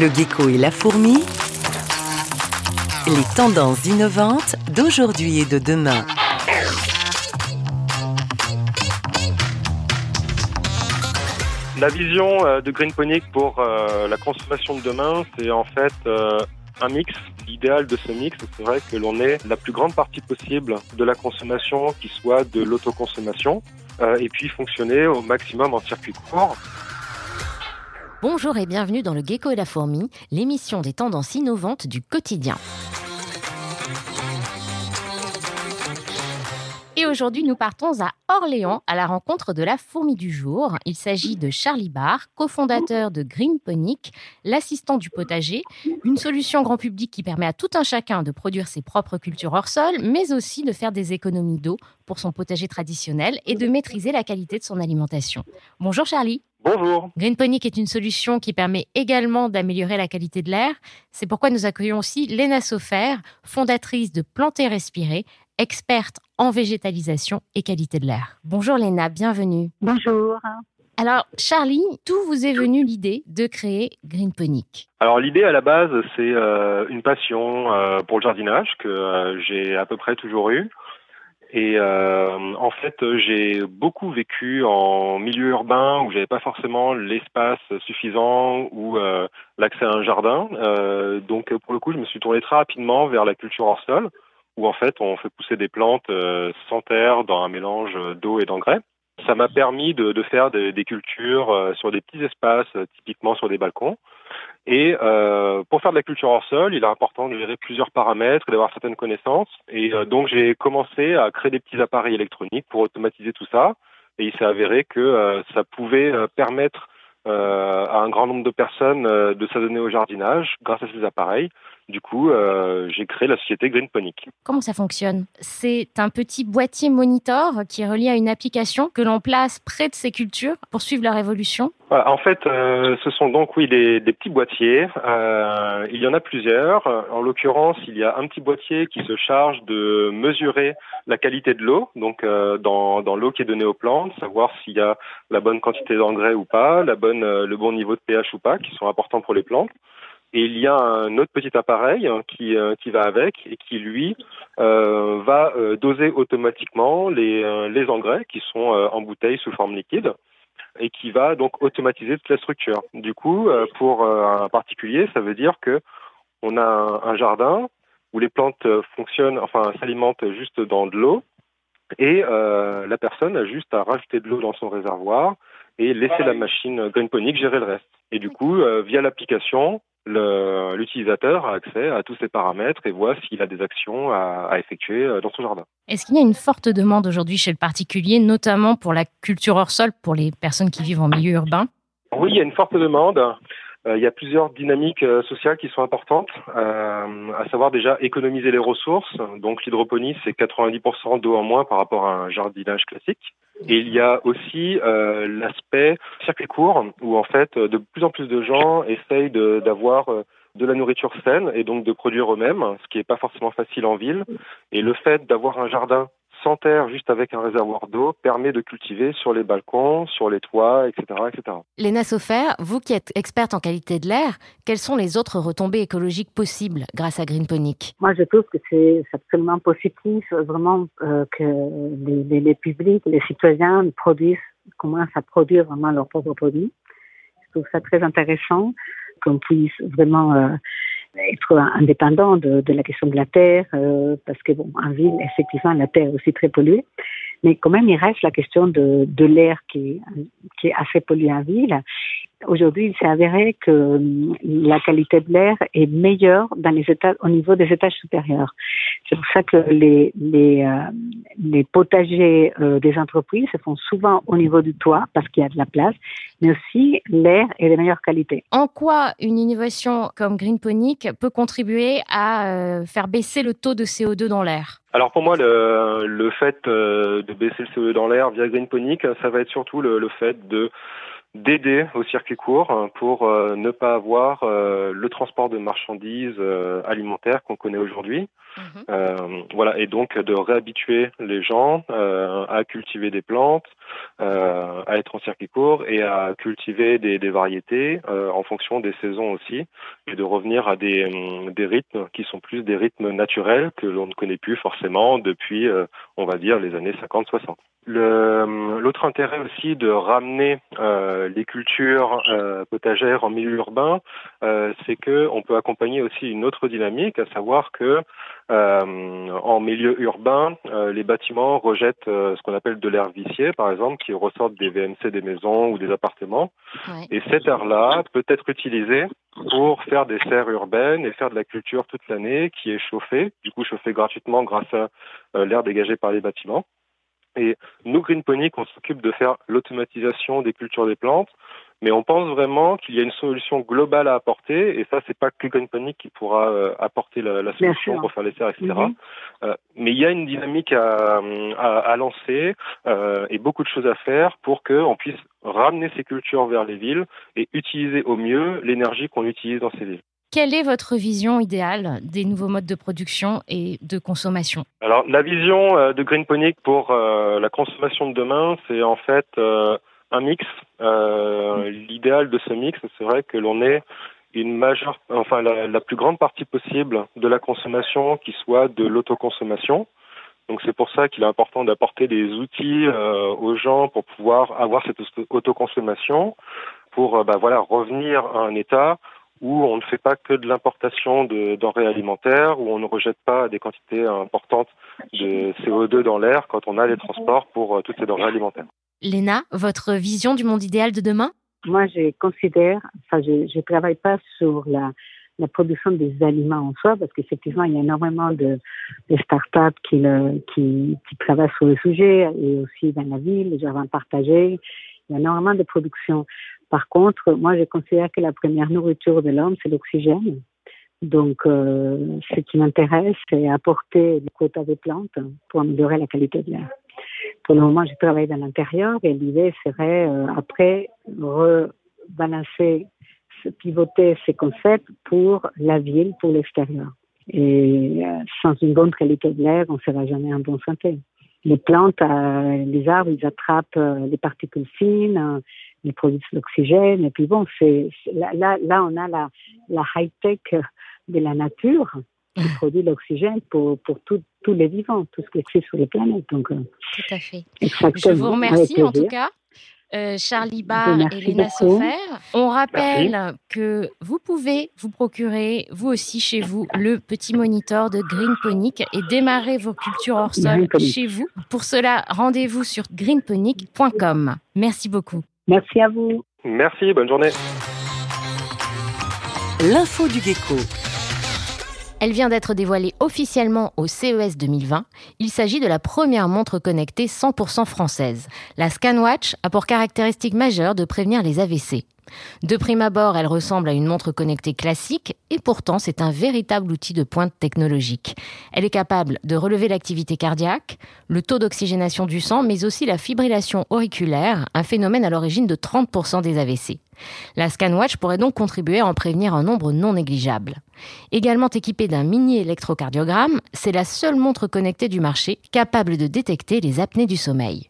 Le gecko et la fourmi. Les tendances innovantes d'aujourd'hui et de demain. La vision euh, de Green Ponic pour euh, la consommation de demain, c'est en fait euh, un mix. L'idéal de ce mix, c'est vrai que l'on ait la plus grande partie possible de la consommation qui soit de l'autoconsommation et puis fonctionner au maximum en circuit court. Bonjour et bienvenue dans le Gecko et la fourmi, l'émission des tendances innovantes du quotidien. Et aujourd'hui, nous partons à Orléans à la rencontre de la fourmi du jour. Il s'agit de Charlie Barr, cofondateur de Green Ponic, l'assistant du potager, une solution grand public qui permet à tout un chacun de produire ses propres cultures hors sol, mais aussi de faire des économies d'eau pour son potager traditionnel et de maîtriser la qualité de son alimentation. Bonjour Charlie. Bonjour. Green Ponic est une solution qui permet également d'améliorer la qualité de l'air. C'est pourquoi nous accueillons aussi Léna Sofer, fondatrice de Planter Respirer, experte en végétalisation et qualité de l'air. Bonjour Léna, bienvenue. Bonjour. Alors Charlie, d'où vous est venue l'idée de créer Green Ponic Alors l'idée à la base, c'est euh, une passion euh, pour le jardinage que euh, j'ai à peu près toujours eue. Et en fait, j'ai beaucoup vécu en milieu urbain où j'avais pas forcément l'espace suffisant ou l'accès à un jardin. donc pour le coup, je me suis tourné très rapidement vers la culture hors sol où en fait on fait pousser des plantes euh, sans terre dans un mélange d'eau et d'engrais. Ça m'a permis de, de faire des, des cultures euh, sur des petits espaces, euh, typiquement sur des balcons. Et euh, pour faire de la culture hors sol, il est important de gérer plusieurs paramètres d'avoir certaines connaissances. Et donc j'ai commencé à créer des petits appareils électroniques pour automatiser tout ça. Et il s'est avéré que ça pouvait permettre à un grand nombre de personnes de s'adonner au jardinage grâce à ces appareils. Du coup, euh, j'ai créé la société Green Ponic. Comment ça fonctionne? C'est un petit boîtier monitor qui est relié à une application que l'on place près de ces cultures pour suivre leur évolution voilà, En fait, euh, ce sont donc oui des, des petits boîtiers. Euh, il y en a plusieurs. En l'occurrence, il y a un petit boîtier qui se charge de mesurer la qualité de l'eau, donc dans, dans l'eau qui est donnée aux plantes, savoir s'il y a la bonne quantité d'engrais ou pas, la bonne, le bon niveau de pH ou pas, qui sont importants pour les plantes. Et il y a un autre petit appareil hein, qui, euh, qui va avec et qui, lui, euh, va euh, doser automatiquement les, les engrais qui sont en bouteille sous forme liquide et qui va donc automatiser toute la structure. Du coup, pour un particulier, ça veut dire que on a un, jardin où les plantes fonctionnent, enfin s'alimentent juste dans de l'eau et la personne a juste à rajouter de l'eau dans son réservoir et laisser la machine Greenponic gérer le reste. Et du coup, via l'application, l'utilisateur a accès à tous ces paramètres et voit s'il a des actions à, à effectuer euh, dans son jardin. Est-ce qu'il y a une forte demande aujourd'hui chez le particulier, notamment pour la culture hors sol, pour les personnes qui vivent en milieu urbain? Oui, il y a une forte demande. Euh, il y a plusieurs dynamiques euh, sociales qui sont importantes, euh, à savoir déjà économiser les ressources. Donc l'hydroponie, c'est 90% d'eau en moins par rapport à un jardinage classique. Il y a aussi euh, l'aspect circuit court, où en fait de plus en plus de gens essayent d'avoir de, la nourriture saine et donc de produire eux-mêmes, ce qui n'est pas forcément facile en ville. Et le fait d'avoir un jardin sans terre, juste avec un réservoir d'eau, permet de cultiver sur les balcons, sur les toits, etc. etc. Léna Sofer, vous qui êtes experte en qualité de l'air, quelles sont les autres retombées écologiques possibles grâce à Greenponic Moi, je trouve que c'est absolument positif, vraiment, euh, que les, les, publics, les citoyens produisent, commencent à produire vraiment leurs propres produits. Je trouve ça très intéressant qu'on puisse vraiment... Euh, être indépendant de, de, la question de la terre, euh, parce que bon, en ville, effectivement, la terre est aussi très polluée, mais quand même, il reste la question de, de l'air qui, qui est assez pollué en ville. Aujourd'hui, il s'est avéré que hum, la qualité de l'air est meilleure dans les états, au niveau des étages supérieurs. C'est pour ça que les, les, euh, les potagers euh, des entreprises se font souvent au niveau du toit parce qu'il y a de la place, mais aussi l'air est de meilleure qualité. En quoi une innovation comme Greenponic peut contribuer à euh, faire baisser le taux de CO2 dans l'air? Alors pour moi, le, le fait de baisser le CO2 dans l'air via Greenponic, ça va être surtout le, le fait de d'aider au circuit court hein, pour euh, ne pas avoir euh, le transport de marchandises euh, alimentaires qu'on connaît aujourd'hui. Mhm. voilà, et donc de réhabituer les gens à cultiver des plantes, à être en circuit court et à cultiver des, des variétés en fonction des saisons aussi, et de revenir à des, des rythmes qui sont plus des rythmes naturels que l'on ne connaît plus forcément depuis, on va dire, les années 50-60. L'autre intérêt aussi de ramener euh, les cultures euh, potagères en milieu urbain, euh, c'est que on peut accompagner aussi une autre dynamique, à savoir que euh, en milieu urbain, euh, les bâtiments rejettent ce qu'on appelle de l'air vicié, par exemple, qui ressortent des VMC des maisons ou des appartements. Et cet air-là peut être utilisé pour faire des serres urbaines et faire de la culture toute l'année qui est chauffée, du coup chauffée gratuitement grâce à l'air dégagé par les bâtiments. Et nous, Greenponic, on s'occupe de faire l'automatisation des cultures des plantes, mais on pense vraiment qu'il y a une solution globale à apporter, et ça, c'est pas que Greenponic qui pourra euh, apporter la, solution pour faire les serres, etc. Mhm. Euh, mais il y a une dynamique à, à, lancer euh, et beaucoup de choses à faire pour qu'on puisse ramener ces cultures vers les villes et utiliser au mieux l'énergie qu'on utilise dans ces villes. Quelle est votre vision idéale des nouveaux modes de production et de consommation? Alors, la vision euh, de Greenponic pour euh, la consommation de demain, c'est en fait euh, un mix. L'idéal de ce mix, c'est vrai que l'on ait une majeure, enfin la, plus grande partie possible de la consommation qui soit de l'autoconsommation. Donc c'est pour ça qu'il est important d'apporter des outils aux gens pour pouvoir avoir cette autoconsommation, pour bah, voilà revenir à un état où on ne fait pas que de l'importation de denrées alimentaires, où on ne rejette pas des quantités importantes de CO2 dans l'air quand on a les transports pour euh, toutes ces denrées alimentaires. Léna, votre vision du monde idéal de demain? Moi, je considère, enfin, je ne travaille pas sur la, la production des aliments en soi, parce qu'effectivement, il y a énormément de, de start-up qui, qui, qui, travaillent sur le sujet, et aussi dans la ville, les jardins partagés. Il y a énormément de production. Par contre, moi, je considère que la première nourriture de l'homme, c'est l'oxygène. Donc, euh, ce qui m'intéresse, c'est apporter des quotas de plantes pour améliorer la qualité de l'air. Pour le moment, je travaille dans l'intérieur et l'idée serait, euh, après, rebalancer, pivoter ces concepts pour la ville, pour l'extérieur. Et euh, sans une bonne qualité de l'air, on ne sera jamais en bonne santé. Les plantes, les arbres, ils attrapent les particules fines, ils produisent l'oxygène. Et puis bon, c'est là, là, on a la, la high-tech de la nature qui produit l'oxygène pour, pour tous les vivants, tout ce qui existe sur les planètes. Donc, euh, tout à fait. Je vous remercie en tout cas. Euh, Charlie Barr et Léna Sofer. On rappelle que vous pouvez vous procurer, vous aussi chez vous, le petit moniteur de Greenponic et démarrer vos cultures hors sol chez vous. Pour cela, rendez-vous sur greenponic.com. Merci beaucoup. Merci à vous. Merci, bonne journée. L'info du gecko. Elle vient d'être dévoilée officiellement au CES 2020. Il s'agit de la première montre connectée 100% française. La ScanWatch a pour caractéristique majeure de prévenir les AVC. De prime abord, elle ressemble à une montre connectée classique et pourtant c'est un véritable outil de pointe technologique. Elle est capable de relever l'activité cardiaque, le taux d'oxygénation du sang, mais aussi la fibrillation auriculaire, un phénomène à l'origine de 30% des AVC. La ScanWatch pourrait donc contribuer à en prévenir un nombre non négligeable. Également équipée d'un mini électrocardiogramme, c'est la seule montre connectée du marché capable de détecter les apnées du sommeil.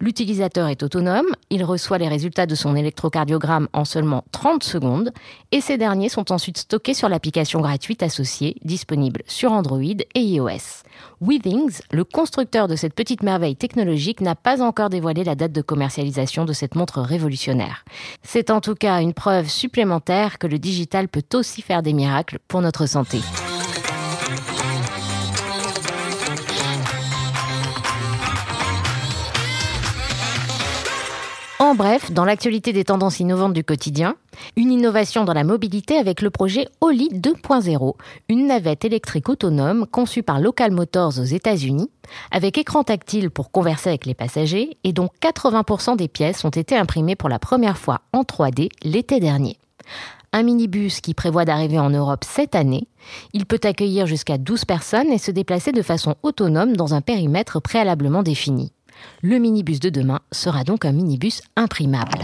L'utilisateur est autonome, il reçoit les résultats de son électrocardiogramme en seulement 30 secondes et ces derniers sont ensuite stockés sur l'application gratuite associée disponible sur Android et iOS. Withings, le constructeur de cette petite merveille technologique, n'a pas encore dévoilé la date de commercialisation de cette montre révolutionnaire. C'est en tout cas une preuve supplémentaire que le digital peut aussi faire des miracles pour notre santé. En bref, dans l'actualité des tendances innovantes du quotidien, une innovation dans la mobilité avec le projet Oli 2.0, une navette électrique autonome conçue par Local Motors aux États-Unis, avec écran tactile pour converser avec les passagers et dont 80% des pièces ont été imprimées pour la première fois en 3D l'été dernier. Un minibus qui prévoit d'arriver en Europe cette année. Il peut accueillir jusqu'à 12 personnes et se déplacer de façon autonome dans un périmètre préalablement défini. Le minibus de demain sera donc un minibus imprimable.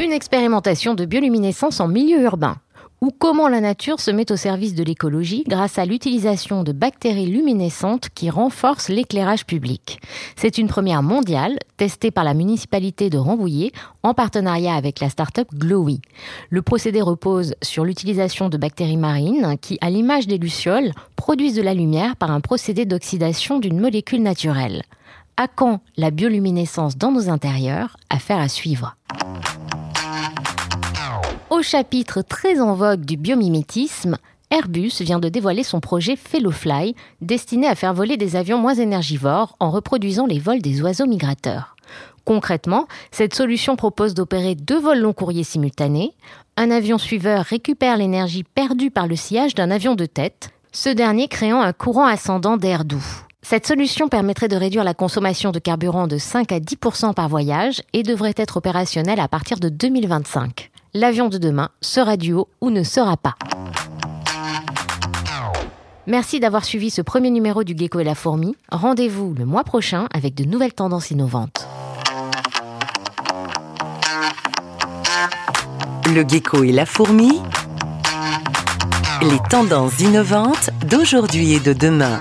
Une expérimentation de bioluminescence en milieu urbain ou comment la nature se met au service de l'écologie grâce à l'utilisation de bactéries luminescentes qui renforcent l'éclairage public. C'est une première mondiale testée par la municipalité de Rambouillet en partenariat avec la start-up Glowy. Le procédé repose sur l'utilisation de bactéries marines qui, à l'image des lucioles, produisent de la lumière par un procédé d'oxydation d'une molécule naturelle. À quand la bioluminescence dans nos intérieurs? Affaire à suivre. Au chapitre très en vogue du biomimétisme, Airbus vient de dévoiler son projet Fellowfly, destiné à faire voler des avions moins énergivores en reproduisant les vols des oiseaux migrateurs. Concrètement, cette solution propose d'opérer deux vols long courriers simultanés. Un avion suiveur récupère l'énergie perdue par le sillage d'un avion de tête, ce dernier créant un courant ascendant d'air doux. Cette solution permettrait de réduire la consommation de carburant de 5 à 10% par voyage et devrait être opérationnelle à partir de 2025 l'avion de demain sera duo ou ne sera pas. Merci d'avoir suivi ce premier numéro du Gecko et la fourmi. Rendez-vous le mois prochain avec de nouvelles tendances innovantes. Le Gecko et la fourmi. Les tendances innovantes d'aujourd'hui et de demain.